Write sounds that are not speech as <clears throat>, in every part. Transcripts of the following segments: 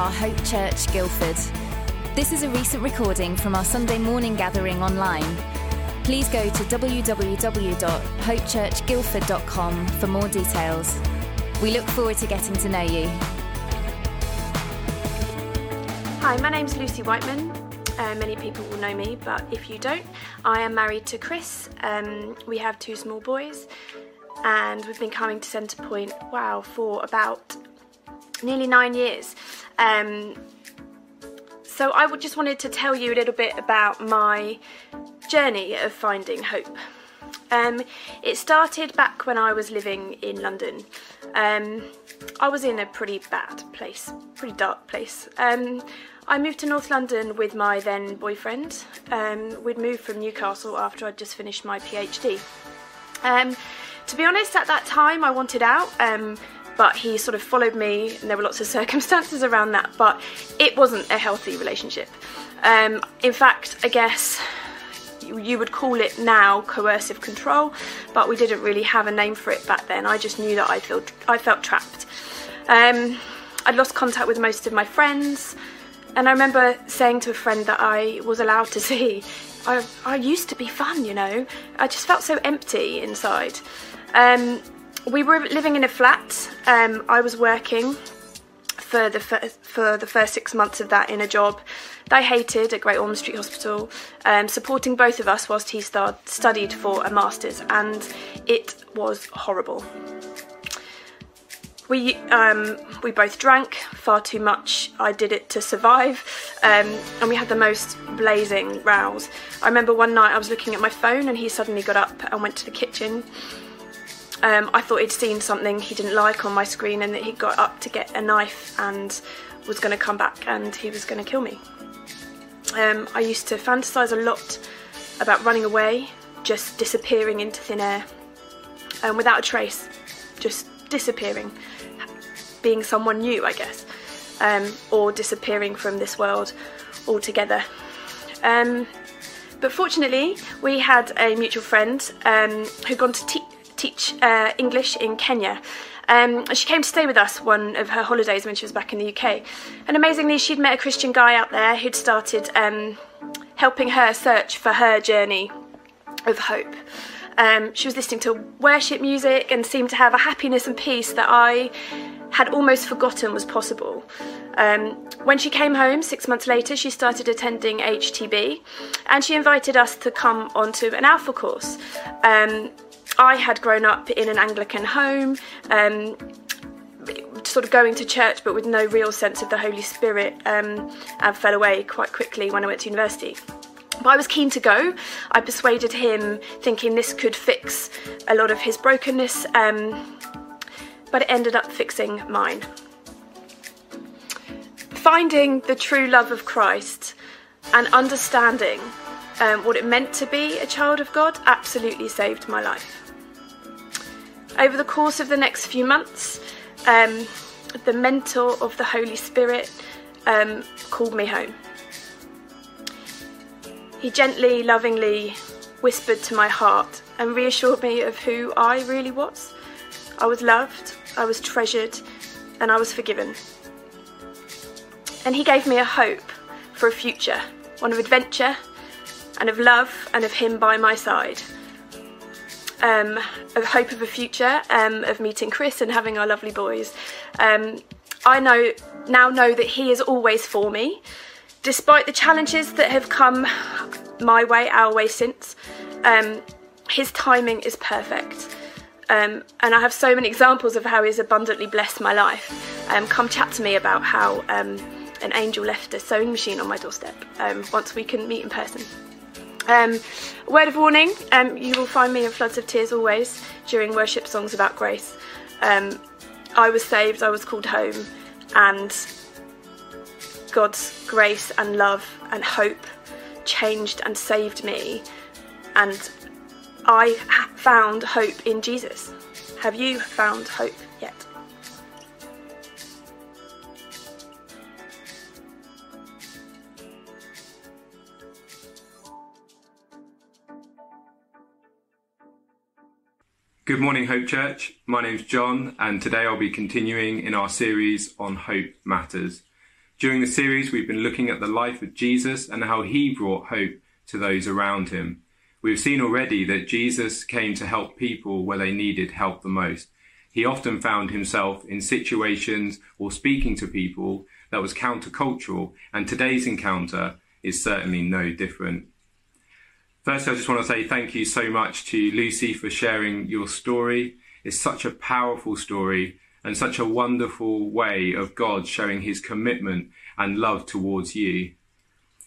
are Hope Church Guildford. This is a recent recording from our Sunday morning gathering online. Please go to www.hopechurchguildford.com for more details. We look forward to getting to know you. Hi, my name's Lucy Whiteman. Uh, many people will know me, but if you don't, I am married to Chris. Um, we have two small boys, and we've been coming to Centrepoint, wow, for about nearly nine years. Um, so I just wanted to tell you a little bit about my journey of finding hope. Um, it started back when I was living in London. Um, I was in a pretty bad place, pretty dark place. Um, I moved to North London with my then boyfriend. Um, we'd moved from Newcastle after I'd just finished my PhD. Um, to be honest, at that time I wanted out, um, but he sort of followed me, and there were lots of <laughs> circumstances around that, but it wasn't a healthy relationship. Um, in fact, I guess you would call it now coercive control, but we didn't really have a name for it back then. I just knew that I felt I felt trapped. Um, I'd lost contact with most of my friends. And I remember saying to a friend that I was allowed to <laughs> see, I, I used to be fun, you know. I just felt so empty inside. Um, we were living in a flat. Um, I was working for the for the first six months of that in a job I hated at Great Ormond Street Hospital, um, supporting both of us whilst he studied for a master's, and it was horrible. We um, we both drank far too much. I did it to survive, um, and we had the most blazing rows. I remember one night I was looking at my phone, and he suddenly got up and went to the kitchen. Um, I thought he'd seen something he didn't like on my screen, and that he got up to get a knife and was going to come back, and he was going to kill me. Um, I used to fantasize a lot about running away, just disappearing into thin air, um, without a trace, just disappearing being someone new, I guess, um, or disappearing from this world altogether. Um, but fortunately, we had a mutual friend um, who'd gone to te- teach uh, English in Kenya. Um, she came to stay with us one of her holidays when she was back in the UK. And amazingly, she'd met a Christian guy out there who'd started um, helping her search for her journey of hope. Um, she was listening to worship music and seemed to have a happiness and peace that I had almost forgotten was possible. Um, when she came home six months later, she started attending HTB and she invited us to come onto an Alpha course. Um, I had grown up in an Anglican home, um, sort of going to church but with no real sense of the Holy Spirit um, and fell away quite quickly when I went to university. But I was keen to go. I persuaded him, thinking this could fix a lot of his brokenness. Um, but it ended up fixing mine. Finding the true love of Christ and understanding um, what it meant to be a child of God absolutely saved my life. Over the course of the next few months, um, the mentor of the Holy Spirit um, called me home. He gently, lovingly whispered to my heart and reassured me of who I really was. I was loved, I was treasured, and I was forgiven. And He gave me a hope for a future, one of adventure and of love and of Him by my side. Um, a hope of a future, um, of meeting Chris and having our lovely boys. Um, I know now know that He is always for me, despite the challenges that have come my way, our way since. Um, his timing is perfect. Um, and I have so many examples of how He's abundantly blessed my life. Um, come chat to me about how an angel left a sewing machine on my doorstep once we can meet in person. Um, word of warning um, you will find me in floods of tears always during worship songs about grace. I was saved, I was called home, and God's grace and love and hope changed and saved me. And I found hope in Jesus. Have you found hope yet? Good morning, Hope Church. My name's John, and today I'll be continuing in our series on Hope Matters. During the series, we've been looking at the life of Jesus and how he brought hope to those around him. We've seen already that Jesus came to help people where they needed help the most. He often found himself in situations or speaking to people that was countercultural, and today's encounter is certainly no different. First, I just want to say thank you so much to Lucy for sharing your story. It's such a powerful story and such a wonderful way of God showing his commitment and love towards you.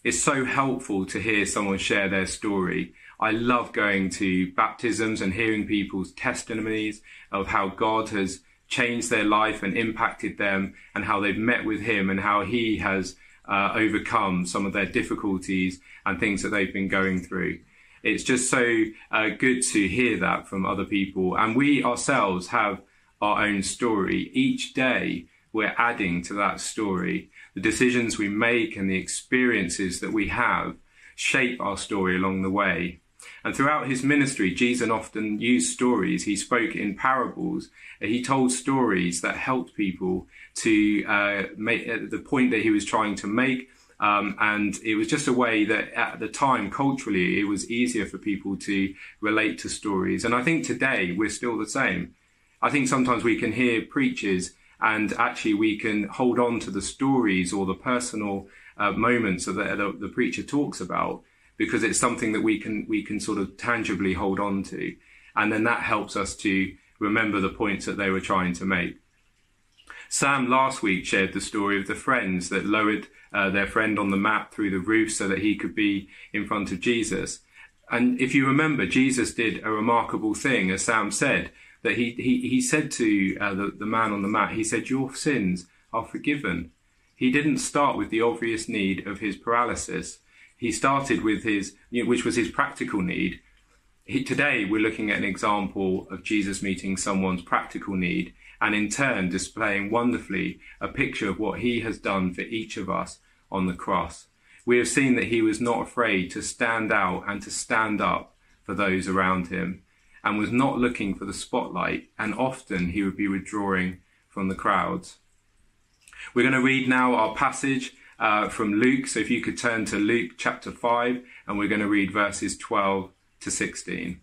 It's so helpful to hear someone share their story. I love going to baptisms and hearing people's testimonies of how God has changed their life and impacted them and how they've met with him and how he has uh, overcome some of their difficulties and things that they've been going through. It's just so uh, good to hear that from other people. And we ourselves have our own story. Each day, we're adding to that story. The decisions we make and the experiences that we have shape our story along the way. And throughout his ministry, Jesus often used stories. He spoke in parables. He told stories that helped people to uh, make uh, the point that he was trying to make. Um, and it was just a way that at the time, culturally, it was easier for people to relate to stories. And I think today we're still the same. I think sometimes we can hear preachers and actually we can hold on to the stories or the personal uh, moments that the, the, preacher talks about because it's something that we can we can sort of tangibly hold on to, and then that helps us to remember the points that they were trying to make. Sam last week shared the story of the friends that lowered uh, their friend on the mat through the roof so that he could be in front of Jesus. And if you remember, Jesus did a remarkable thing, as Sam said that he, he, he said to uh, the, the man on the mat, he said, Your sins are forgiven. He didn't start with the obvious need of his paralysis. He started with his, you know, which was his practical need. He, today, we're looking at an example of Jesus meeting someone's practical need and in turn displaying wonderfully a picture of what he has done for each of us on the cross. We have seen that he was not afraid to stand out and to stand up for those around him and was not looking for the spotlight, and often he would be withdrawing from the crowds. We're going to read now our passage uh, from Luke. So if you could turn to Luke chapter 5, and we're going to read verses 12 to 16.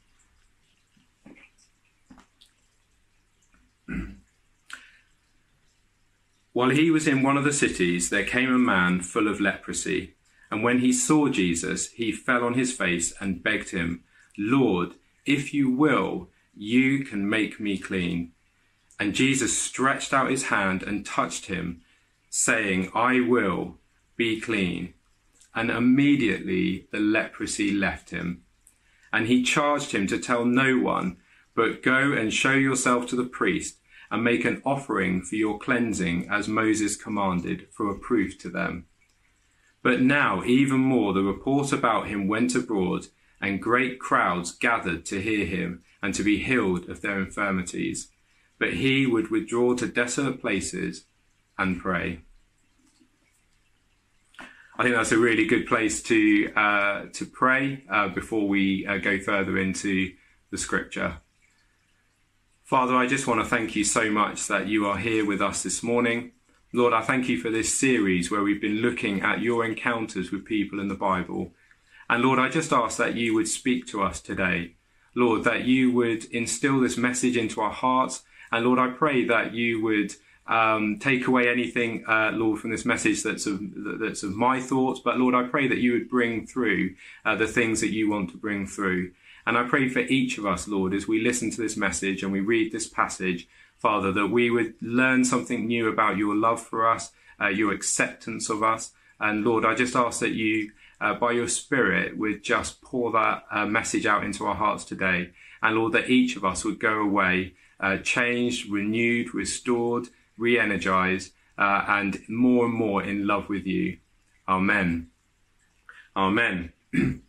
<clears throat> While he was in one of the cities, there came a man full of leprosy. And when he saw Jesus, he fell on his face and begged him, Lord, if you will, you can make me clean. And Jesus stretched out his hand and touched him, saying, I will be clean. And immediately the leprosy left him. And he charged him to tell no one, but go and show yourself to the priest and make an offering for your cleansing as Moses commanded for a proof to them. But now even more the report about him went abroad and great crowds gathered to hear him and to be healed of their infirmities. But he would withdraw to desolate places and pray. I think that's a really good place to uh, to pray uh, before we uh, go further into the scripture. Father, I just want to thank you so much that you are here with us this morning. Lord, I thank you for this series where we've been looking at your encounters with people in the Bible and Lord, I just ask that you would speak to us today. Lord, that you would instill this message into our hearts. And Lord, I pray that you would um, take away anything, uh, Lord, from this message that's of, that's of my thoughts. But Lord, I pray that you would bring through uh, the things that you want to bring through. And I pray for each of us, Lord, as we listen to this message and we read this passage, Father, that we would learn something new about your love for us, uh, your acceptance of us. And Lord, I just ask that you uh, by your Spirit would just pour that uh, message out into our hearts today. And Lord, that each of us would go away uh, changed, renewed, restored, re energized, uh, and more and more in love with you. Amen. Amen. <clears throat>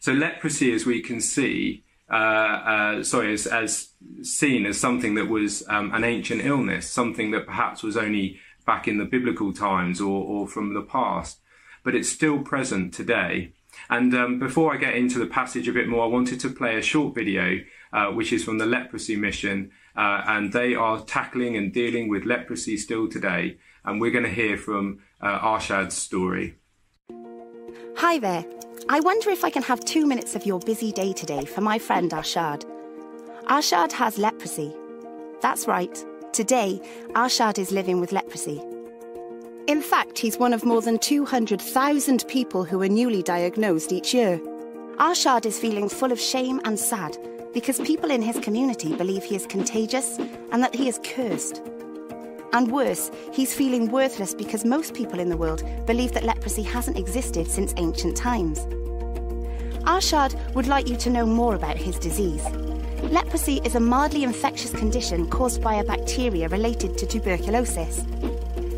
so, leprosy, as we can see, uh, uh, sorry, as, as, seen as something that was um, an ancient illness, something that perhaps was only back in the biblical times or, or from the past but it's still present today. And um, before I get into the passage a bit more, I wanted to play a short video, uh, which is from the leprosy mission, uh, and they are tackling and dealing with leprosy still today. and we're going to hear from uh, Arshad's story. Hi there. I wonder if I can have two minutes of your busy day today for my friend Arshad. Arshad has leprosy. That's right. Today, Arshad is living with leprosy. In fact, he's one of more than 200,000 people who are newly diagnosed each year. Arshad is feeling full of shame and sad because people in his community believe he is contagious and that he is cursed. And worse, he's feeling worthless because most people in the world believe that leprosy hasn't existed since ancient times. Arshad would like you to know more about his disease. Leprosy is a mildly infectious condition caused by a bacteria related to tuberculosis.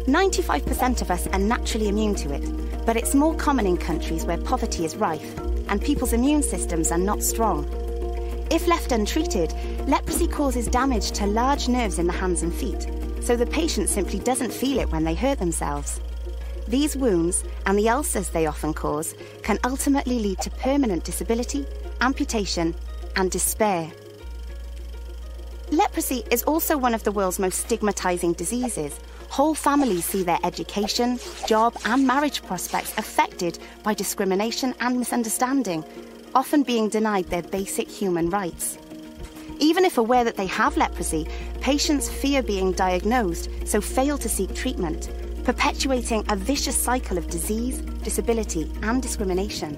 95% of us are naturally immune to it, but it's more common in countries where poverty is rife and people's immune systems are not strong. If left untreated, leprosy causes damage to large nerves in the hands and feet, so the patient simply doesn't feel it when they hurt themselves. These wounds, and the ulcers they often cause, can ultimately lead to permanent disability, amputation, and despair. Leprosy is also one of the world's most stigmatizing diseases. Whole families see their education, job, and marriage prospects affected by discrimination and misunderstanding, often being denied their basic human rights. Even if aware that they have leprosy, patients fear being diagnosed, so fail to seek treatment, perpetuating a vicious cycle of disease, disability, and discrimination.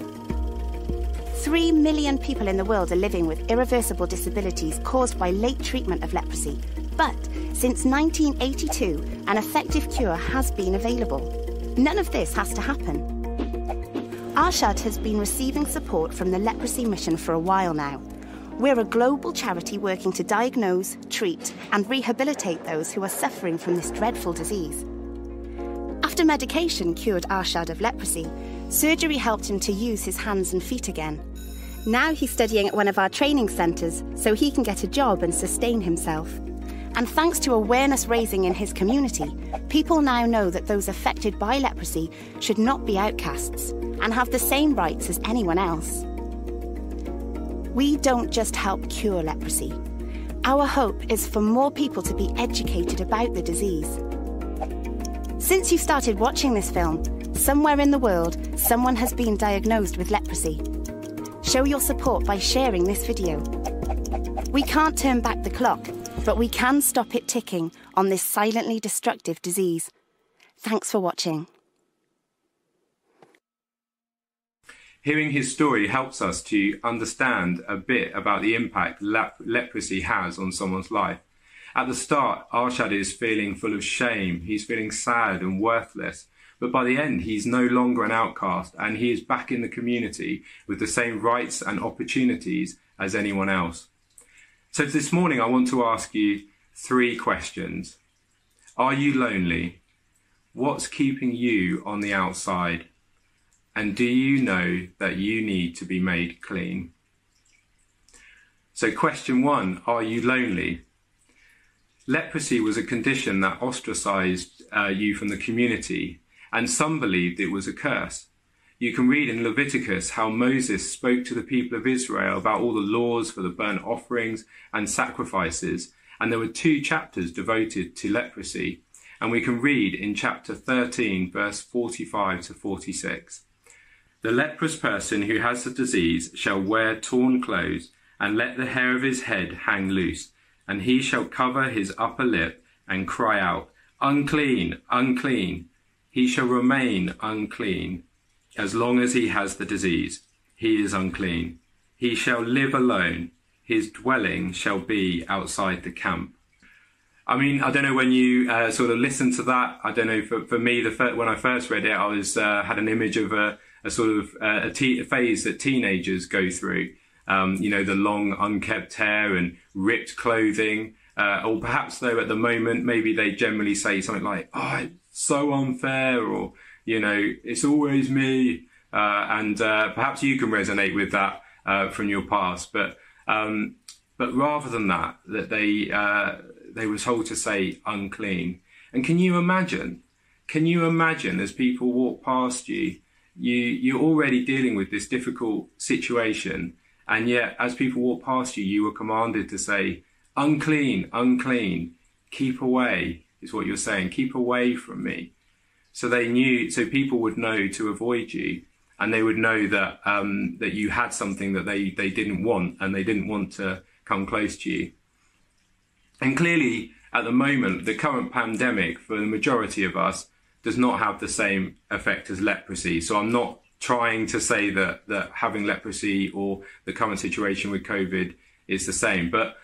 Three million people in the world are living with irreversible disabilities caused by late treatment of leprosy. But since 1982, an effective cure has been available. None of this has to happen. Arshad has been receiving support from the Leprosy Mission for a while now. We're a global charity working to diagnose, treat, and rehabilitate those who are suffering from this dreadful disease. After medication cured Arshad of leprosy, surgery helped him to use his hands and feet again. Now he's studying at one of our training centres so he can get a job and sustain himself. And thanks to awareness raising in his community, people now know that those affected by leprosy should not be outcasts and have the same rights as anyone else. We don't just help cure leprosy. Our hope is for more people to be educated about the disease. Since you started watching this film, somewhere in the world, someone has been diagnosed with leprosy. Show your support by sharing this video. We can't turn back the clock, but we can stop it ticking on this silently destructive disease. Thanks for watching. Hearing his story helps us to understand a bit about the impact lep- leprosy has on someone's life. At the start, Arshad is feeling full of shame. He's feeling sad and worthless. But by the end, he's no longer an outcast and he is back in the community with the same rights and opportunities as anyone else. So this morning, I want to ask you three questions. Are you lonely? What's keeping you on the outside? And do you know that you need to be made clean? So, question one Are you lonely? Leprosy was a condition that ostracized uh, you from the community, and some believed it was a curse. You can read in Leviticus how Moses spoke to the people of Israel about all the laws for the burnt offerings and sacrifices, and there were two chapters devoted to leprosy. And we can read in chapter 13, verse 45 to 46. The leprous person who has the disease shall wear torn clothes, and let the hair of his head hang loose, and he shall cover his upper lip and cry out, Unclean, unclean. He shall remain unclean as long as he has the disease, he is unclean. He shall live alone. His dwelling shall be outside the camp. I mean, I don't know when you uh, sort of listen to that. I don't know. For, for me, the when I first read it, I was uh, had an image of a, a sort of uh, a, te- a phase that teenagers go through. Um, you know, the long, unkept hair and ripped clothing. Uh, or perhaps, though, at the moment, maybe they generally say something like, "Oh, it's so unfair," or you know, it's always me. Uh, and uh, perhaps you can resonate with that uh, from your past. But um, but rather than that, that they uh, they were told to say unclean. And can you imagine? Can you imagine as people walk past you, you you're already dealing with this difficult situation, and yet as people walk past you, you were commanded to say unclean, unclean, keep away, is what you're saying. Keep away from me. So they knew, so people would know to avoid you and they would know that, um, that you had something that they, they didn't want and they didn't want to come close to you. And clearly, at the moment, the current pandemic for the majority of us does not have the same effect as leprosy. So I'm not trying to say that, that having leprosy or the current situation with COVID is the same, but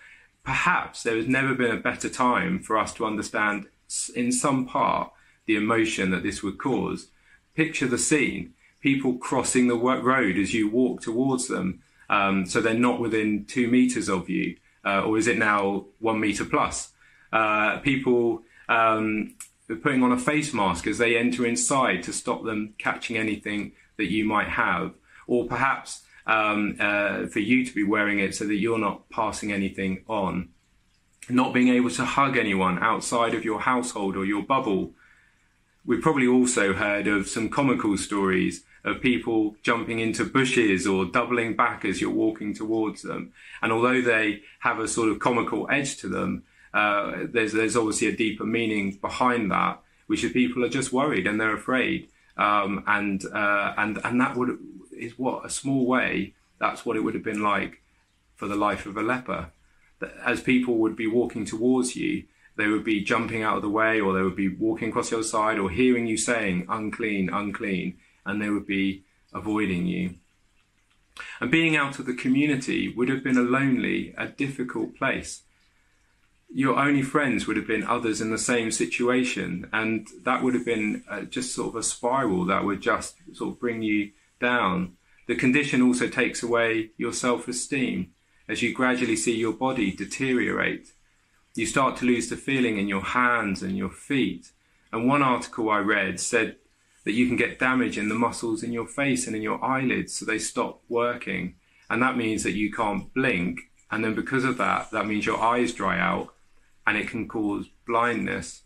perhaps there has never been a better time for us to understand in some part the emotion that this would cause. Picture the scene people crossing the road as you walk towards them. Um, so they're not within two meters of you, uh, or is it now one meter plus? Uh, people um, putting on a face mask as they enter inside to stop them catching anything that you might have, or perhaps um, uh, for you to be wearing it so that you're not passing anything on. Not being able to hug anyone outside of your household or your bubble. We've probably also heard of some comical stories of people jumping into bushes or doubling back as you're walking towards them. And although they have a sort of comical edge to them, uh, there's, there's obviously a deeper meaning behind that, which is people are just worried and they're afraid. Um, and, uh, and, and that would, is what a small way, that's what it would have been like for the life of a leper. As people would be walking towards you, they would be jumping out of the way or they would be walking across the other side or hearing you saying unclean, unclean, and they would be avoiding you. And being out of the community would have been a lonely, a difficult place. Your only friends would have been others in the same situation, and that would have been uh, just sort of a spiral that would just sort of bring you down. The condition also takes away your self esteem as you gradually see your body deteriorate. You start to lose the feeling in your hands and your feet. And one article I read said that you can get damage in the muscles in your face and in your eyelids, so they stop working. And that means that you can't blink. And then because of that, that means your eyes dry out and it can cause blindness.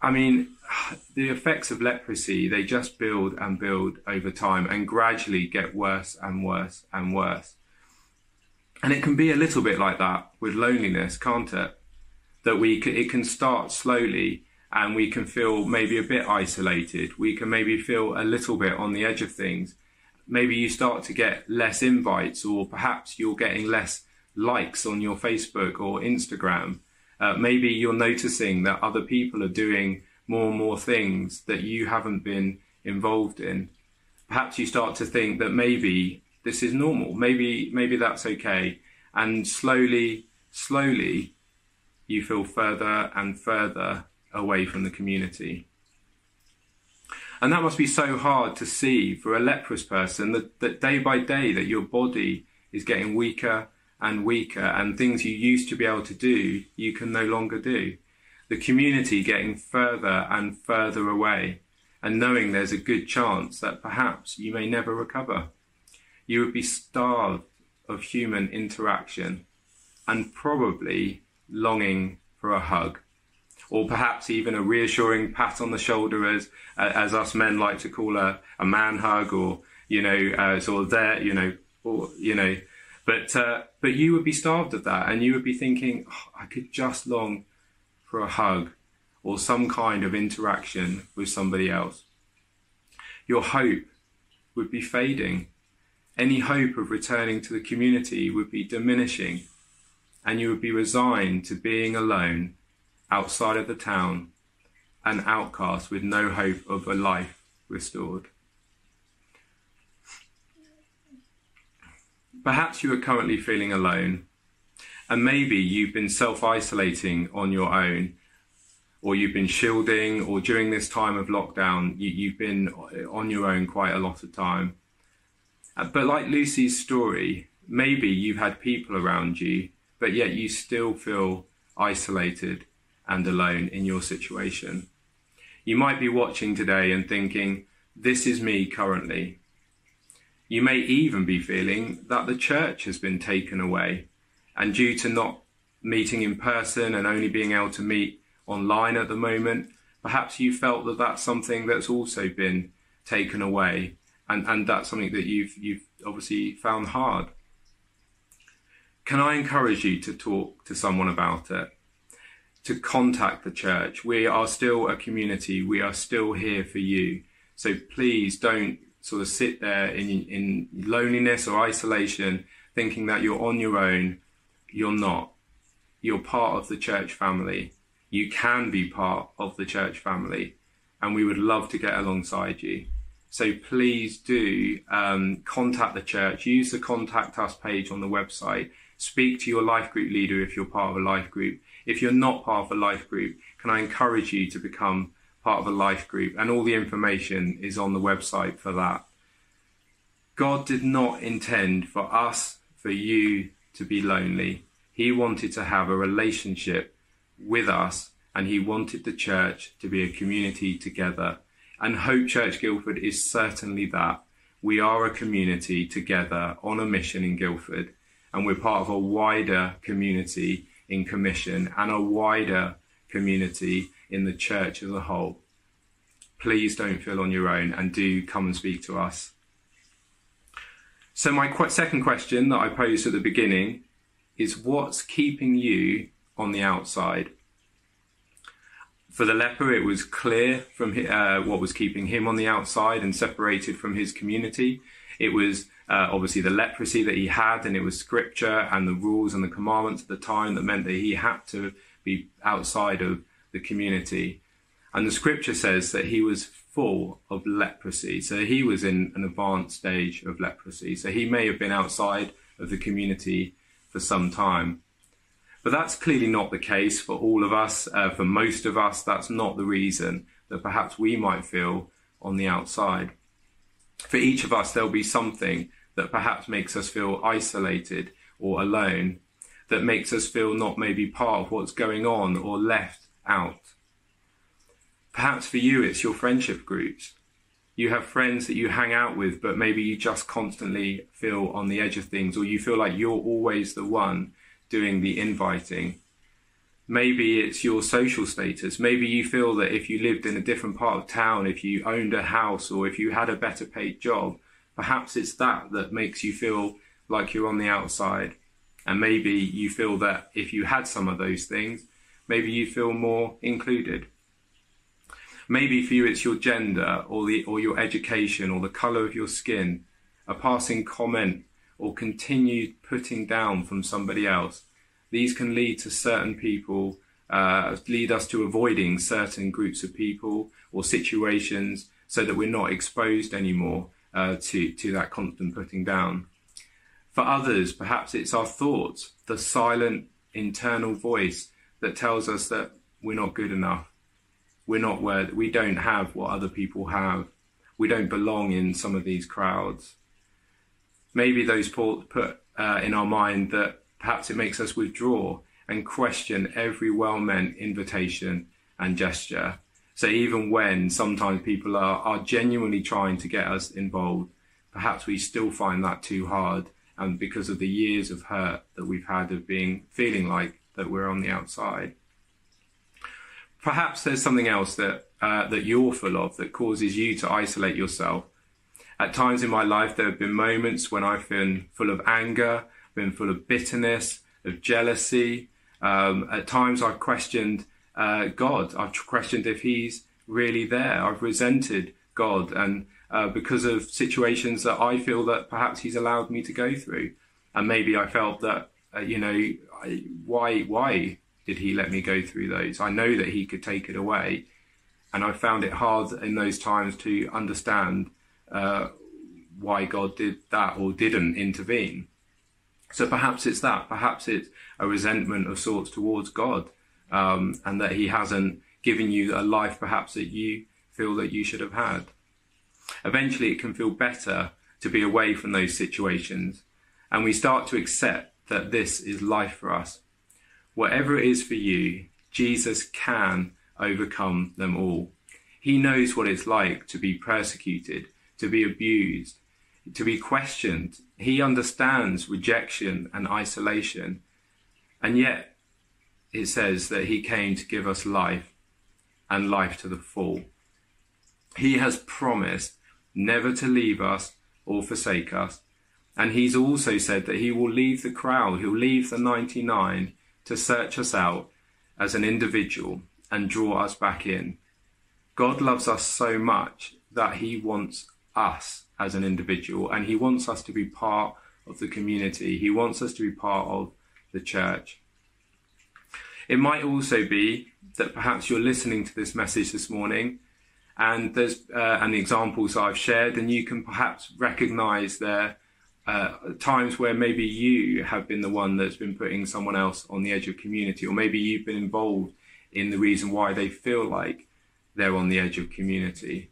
I mean, <sighs> the effects of leprosy, they just build and build over time and gradually get worse and worse and worse. And it can be a little bit like that with loneliness, can't it? That we it can start slowly and we can feel maybe a bit isolated. We can maybe feel a little bit on the edge of things. Maybe you start to get less invites, or perhaps you're getting less likes on your Facebook or Instagram. Uh, maybe you're noticing that other people are doing more and more things that you haven't been involved in. Perhaps you start to think that maybe this is normal. Maybe maybe that's okay. And slowly, slowly, you feel further and further away from the community. And that must be so hard to see for a leprous person that, that day by day that your body is getting weaker and weaker and things you used to be able to do, you can no longer do the community getting further and further away, and knowing there's a good chance that perhaps you may never recover. You would be starved of human interaction and probably longing for a hug. Or perhaps even a reassuring pat on the shoulder, as as us men like to call a, a man hug, or you know, uh, sort of there, you know, or you know, but uh, but you would be starved of that, and you would be thinking, oh, I could just long for a hug or some kind of interaction with somebody else. Your hope would be fading. Any hope of returning to the community would be diminishing, and you would be resigned to being alone outside of the town, an outcast with no hope of a life restored. Perhaps you are currently feeling alone and maybe you've been self isolating on your own, or you've been shielding, or during this time of lockdown, you, have been on your own quite a lot of time. Uh, but like Lucy's story, maybe you've had people around you, but yet you still feel isolated and alone in your situation. You might be watching today and thinking, this is me currently. You may even be feeling that the church has been taken away and due to not meeting in person and only being able to meet online at the moment, perhaps you felt that that's something that's also been taken away, and, and that's something that you've you've obviously found hard. Can I encourage you to talk to someone about it? to contact the church. We are still a community. We are still here for you. So please don't sort of sit there in, in loneliness or isolation thinking that you're on your own. You're not. You're part of the church family. You can be part of the church family, and we would love to get alongside you. So please do um, contact the church. Use the contact us page on the website. Speak to your life group leader if you're part of a life group. If you're not part of a life group, can I encourage you to become part of a life group? And all the information is on the website for that. God did not intend for us, for you to be lonely. He wanted to have a relationship with us and he wanted the church to be a community together. And Hope Church Guildford is certainly that. We are a community together on a mission in Guildford and we're part of a wider community in commission and a wider community in the church as a whole. Please don't feel on your own and do come and speak to us. So, my qu- second question that I posed at the beginning is what's keeping you on the outside? For the leper, it was clear from uh, what was keeping him on the outside and separated from his community. It was uh, obviously the leprosy that he had, and it was scripture and the rules and the commandments at the time that meant that he had to be outside of the community. And the scripture says that he was full of leprosy. So he was in an advanced stage of leprosy. So he may have been outside of the community for some time. But that's clearly not the case for all of us. Uh, for most of us, that's not the reason that perhaps we might feel on the outside. For each of us, there'll be something that perhaps makes us feel isolated or alone, that makes us feel not maybe part of what's going on or left out. Perhaps for you, it's your friendship groups. You have friends that you hang out with, but maybe you just constantly feel on the edge of things, or you feel like you're always the one doing the inviting. Maybe it's your social status. Maybe you feel that if you lived in a different part of town, if you owned a house, or if you had a better paid job, perhaps it's that that makes you feel like you're on the outside. And maybe you feel that if you had some of those things, maybe you feel more included. Maybe for you it's your gender or the or your education or the color of your skin, a passing comment or continued putting down from somebody else these can lead to certain people, uh, lead us to avoiding certain groups of people or situations so that we're not exposed anymore uh, to, to that constant putting down. For others, perhaps it's our thoughts, the silent internal voice that tells us that we're not good enough. We're not where we don't have what other people have. We don't belong in some of these crowds. Maybe those put uh, in our mind that perhaps it makes us withdraw and question every well meant invitation and gesture. So even when sometimes people are, are genuinely trying to get us involved, perhaps we still find that too hard. And because of the years of hurt that we've had of being feeling like that we're on the outside. Perhaps there's something else that uh, that you're full of that causes you to isolate yourself. At times in my life, there have been moments when I've been full of anger, been full of bitterness, of jealousy. Um, at times, I've questioned uh, God. I've questioned if He's really there. I've resented God, and uh, because of situations that I feel that perhaps He's allowed me to go through, and maybe I felt that uh, you know I, why why did He let me go through those? I know that He could take it away, and I found it hard in those times to understand uh, why God did that or didn't intervene. So perhaps it's that. Perhaps it's a resentment of sorts towards God, um, and that He hasn't given you a life perhaps that you feel that you should have had. Eventually, it can feel better to be away from those situations, and we start to accept that this is life for us. Whatever it is for you, Jesus can overcome them all. He knows what it's like to be persecuted, to be abused, to be questioned. He understands rejection and isolation. And yet, it says that he came to give us life and life to the full. He has promised never to leave us or forsake us. And he's also said that he will leave the crowd, he'll leave the 99 to search us out as an individual and draw us back in. God loves us so much that he wants us as an individual and he wants us to be part of the community. He wants us to be part of the church. It might also be that perhaps you're listening to this message this morning and there's uh, and the examples I've shared, and you can perhaps recognize there uh, times where maybe you have been the one that's been putting someone else on the edge of community, or maybe you've been involved in the reason why they feel like they're on the edge of community.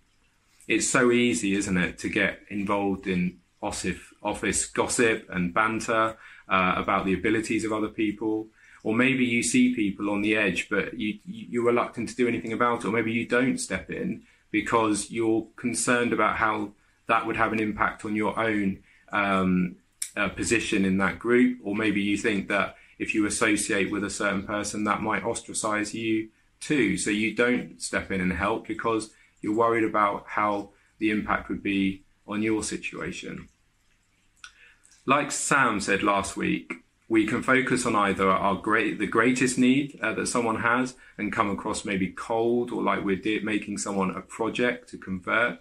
It's so easy, isn't it, to get involved in office gossip and banter uh, about the abilities of other people. Or maybe you see people on the edge, but you, you're reluctant to do anything about it. Or maybe you don't step in because you're concerned about how that would have an impact on your own um, uh, position in that group. Or maybe you think that if you associate with a certain person, that might ostracize you too. So you don't step in and help because you're worried about how the impact would be on your situation. Like Sam said last week, we can focus on either our great, the greatest need uh, that someone has and come across maybe cold or like we're de- making someone a project to convert.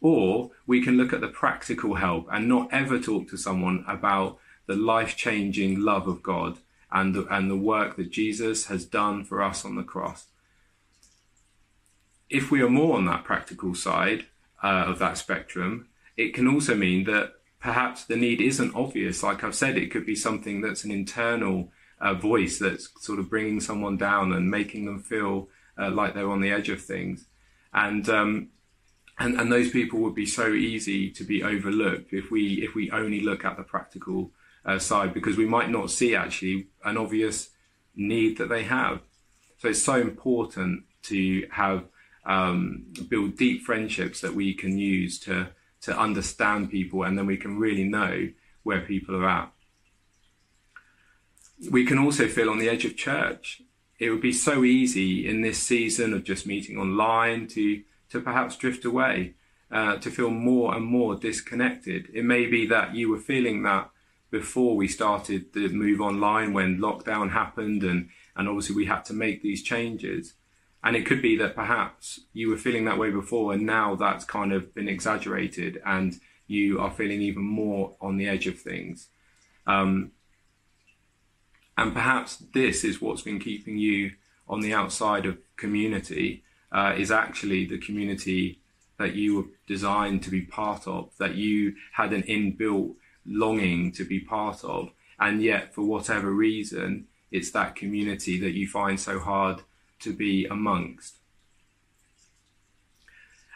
Or we can look at the practical help and not ever talk to someone about the life changing love of God and the, and the work that Jesus has done for us on the cross. If we are more on that practical side uh, of that spectrum, it can also mean that perhaps the need isn't obvious. Like I've said, it could be something that's an internal uh, voice that's sort of bringing someone down and making them feel uh, like they're on the edge of things. And, um, and and those people would be so easy to be overlooked if we if we only look at the practical uh, side because we might not see actually an obvious need that they have. So it's so important to have um, build deep friendships that we can use to to understand people, and then we can really know where people are at. We can also feel on the edge of church. It would be so easy in this season of just meeting online to to perhaps drift away, uh, to feel more and more disconnected. It may be that you were feeling that before we started the move online when lockdown happened and, and obviously we had to make these changes. And it could be that perhaps you were feeling that way before and now that's kind of been exaggerated and you are feeling even more on the edge of things. Um, and perhaps this is what's been keeping you on the outside of community uh, is actually the community that you were designed to be part of, that you had an inbuilt longing to be part of. And yet, for whatever reason, it's that community that you find so hard to be amongst.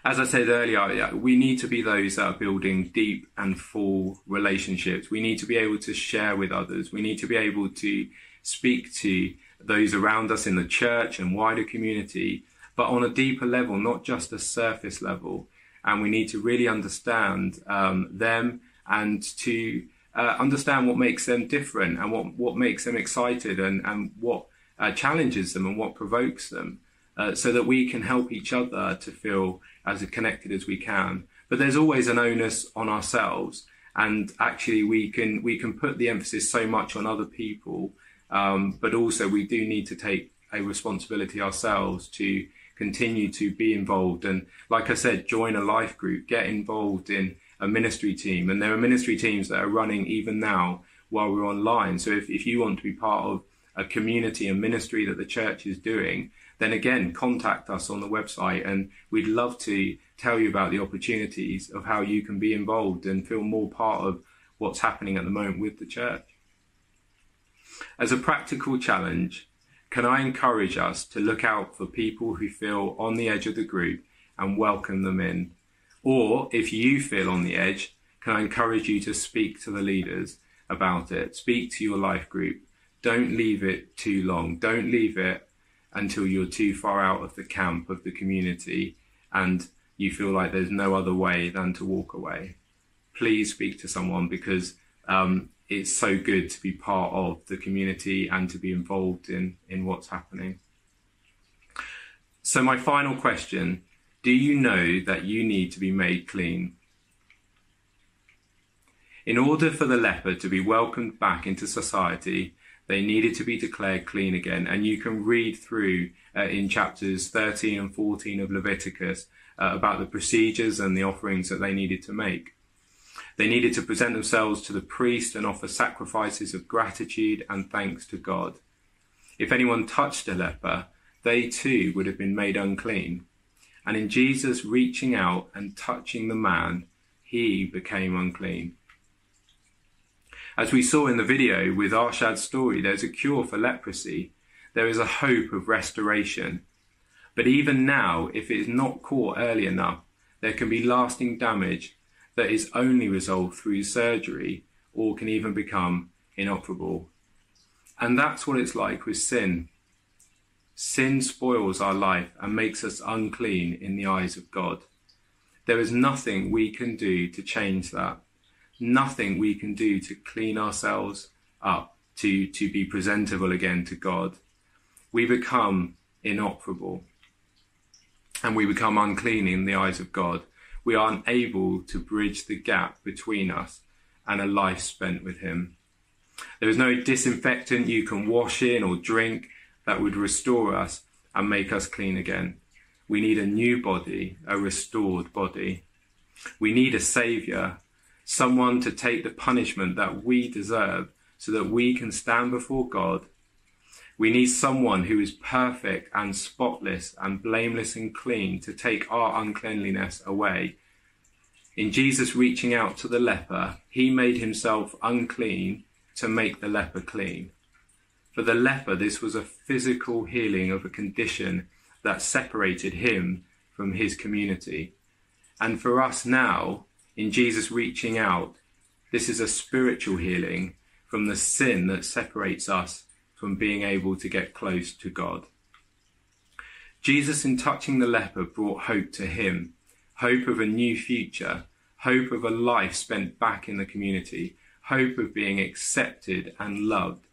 As I said earlier, we need to be those that are building deep and full relationships. We need to be able to share with others. We need to be able to speak to those around us in the church and wider community, but on a deeper level, not just a surface level. And we need to really understand um, them and to uh, understand what makes them different and what, what makes them excited and, and what uh, challenges them and what provokes them uh, so that we can help each other to feel as connected as we can. But there's always an onus on ourselves and actually we can we can put the emphasis so much on other people um, but also we do need to take a responsibility ourselves to continue to be involved and like i said join a life group get involved in a ministry team. And there are ministry teams that are running even now while we're online. So if, if you want to be part of a community and ministry that the church is doing, then again, contact us on the website and we'd love to tell you about the opportunities of how you can be involved and feel more part of what's happening at the moment with the church. As a practical challenge, can I encourage us to look out for people who feel on the edge of the group and welcome them in or if you feel on the edge, can I encourage you to speak to the leaders about it? Speak to your life group. Don't leave it too long. Don't leave it until you're too far out of the camp of the community and you feel like there's no other way than to walk away. Please speak to someone because um, it's so good to be part of the community and to be involved in, in what's happening. So, my final question do you know that you need to be made clean? In order for the leper to be welcomed back into society, They needed to be declared clean again. And you can read through uh, in chapters 13 and 14 of Leviticus uh, about the procedures and the offerings that they needed to make. They needed to present themselves to the priest and offer sacrifices of gratitude and thanks to God. If anyone touched a leper, they too would have been made unclean. And in Jesus reaching out and touching the man, he became unclean. As we saw in the video with Arshad's story, there's a cure for leprosy. There is a hope of restoration. But even now, if it is not caught early enough, there can be lasting damage that is only resolved through surgery or can even become inoperable. And that's what it's like with sin. Sin spoils our life and makes us unclean in the eyes of God. There is nothing we can do to change that. Nothing we can do to clean ourselves up, to, to be presentable again to God. We become inoperable and we become unclean in the eyes of God. We are unable to bridge the gap between us and a life spent with Him. There is no disinfectant you can wash in or drink that would restore us and make us clean again. We need a new body, a restored body. We need a savior, someone to take the punishment that we deserve so that we can stand before God. We need someone who is perfect and spotless and blameless and clean to take our uncleanliness away. In Jesus reaching out to the leper, he made himself unclean to make the leper clean. For the leper, this was a physical healing of a condition that separated him from his community. And for us now, in Jesus reaching out, this is a spiritual healing from the sin that separates us from being able to get close to God. Jesus, in touching the leper, brought hope to him hope of a new future, hope of a life spent back in the community, hope of being accepted and loved.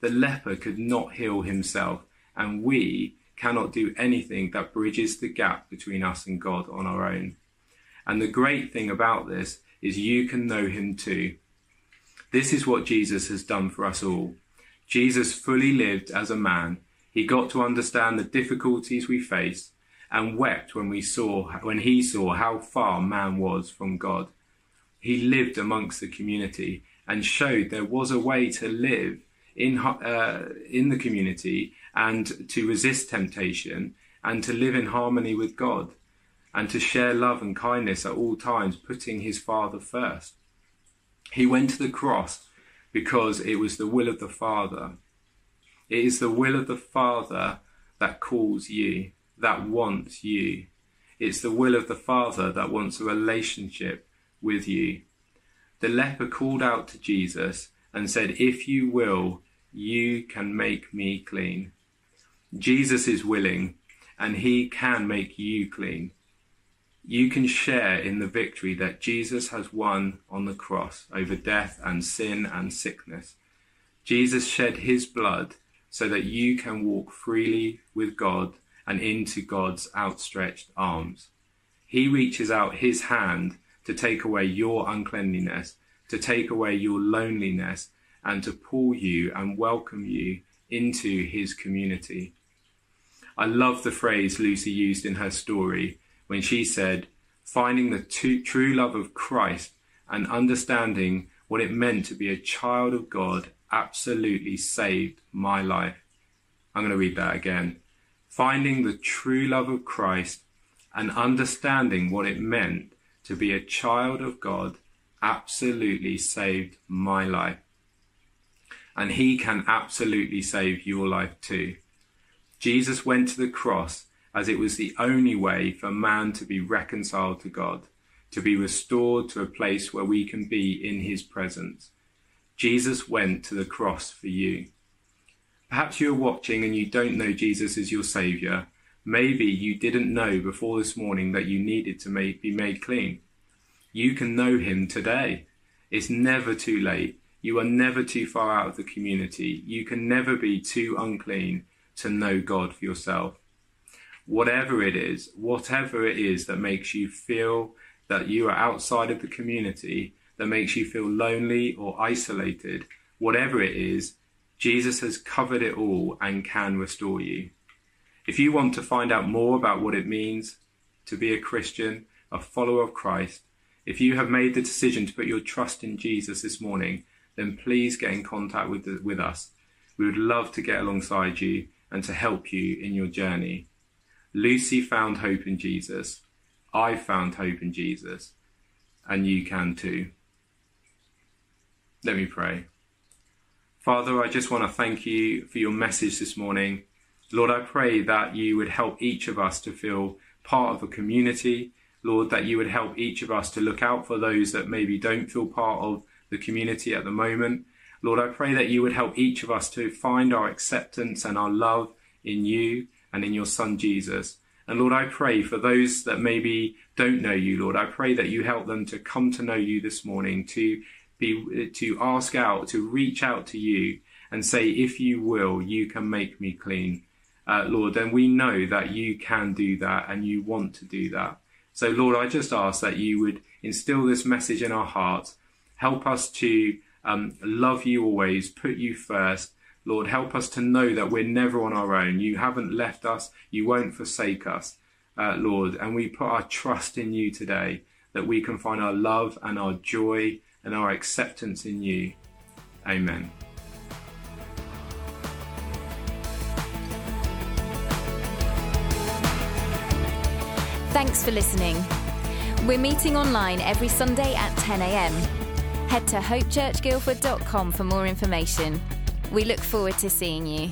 The leper could not heal himself, and we cannot do anything that bridges the gap between us and God on our own. And the great thing about this is you can know him too. This is what Jesus has done for us all. Jesus fully lived as a man. He got to understand the difficulties we face and wept when we saw when he saw how far man was from God. He lived amongst the community and showed there was a way to live in uh, in the community and to resist temptation and to live in harmony with God and to share love and kindness at all times, putting his Father first. He went to the cross because it was the will of the Father. It is the will of the Father that calls you, that wants you. It's the will of the Father that wants a relationship with you. The leper called out to Jesus and said, If you will, you can make me clean. Jesus is willing and he can make you clean. You can share in the victory that Jesus has won on the cross over death and sin and sickness. Jesus shed his blood so that you can walk freely with God and into God's outstretched arms. He reaches out his hand to take away your uncleanliness, to take away your loneliness, and to pull you and welcome you into his community. I love the phrase Lucy used in her story when she said, finding the true love of Christ and understanding what it meant to be a child of God absolutely saved my life. I'm going to read that again. Finding the true love of Christ and understanding what it meant to be a child of God absolutely saved my life and he can absolutely save your life too. Jesus went to the cross as it was the only way for man to be reconciled to God, to be restored to a place where we can be in his presence. Jesus went to the cross for you. Perhaps you're watching and you don't know Jesus as your Saviour. Maybe you didn't know before this morning that you needed to be made clean. You can know him today. It's never too late. You are never too far out of the community. You can never be too unclean to know God for yourself. Whatever it is, whatever it is that makes you feel that you are outside of the community, that makes you feel lonely or isolated, whatever it is, Jesus has covered it all and can restore you. If you want to find out more about what it means to be a Christian, a follower of Christ, if you have made the decision to put your trust in Jesus this morning, then please get in contact with, the, with us. We would love to get alongside you and to help you in your journey. Lucy found hope in Jesus. I found hope in Jesus. And you can too. Let me pray. Father, I just want to thank you for your message this morning. Lord, I pray that you would help each of us to feel part of a community, Lord, that you would help each of us to look out for those that maybe don't feel part of the community at the moment. Lord, I pray that you would help each of us to find our acceptance and our love in you and in your Son Jesus. And Lord, I pray for those that maybe don't know you, Lord, I pray that you help them to come to know you this morning, to be, to ask out, to reach out to you and say, if you will, you can make me clean. Uh, Lord, then we know that you can do that and you want to do that. So, Lord, I just ask that you would instill this message in our hearts. Help us to um, love you always, put you first. Lord, help us to know that we're never on our own. You haven't left us, you won't forsake us, uh, Lord. And we put our trust in you today that we can find our love and our joy and our acceptance in you. Amen. Thanks for listening. We're meeting online every Sunday at 10am. Head to hopechurchguildford.com for more information. We look forward to seeing you.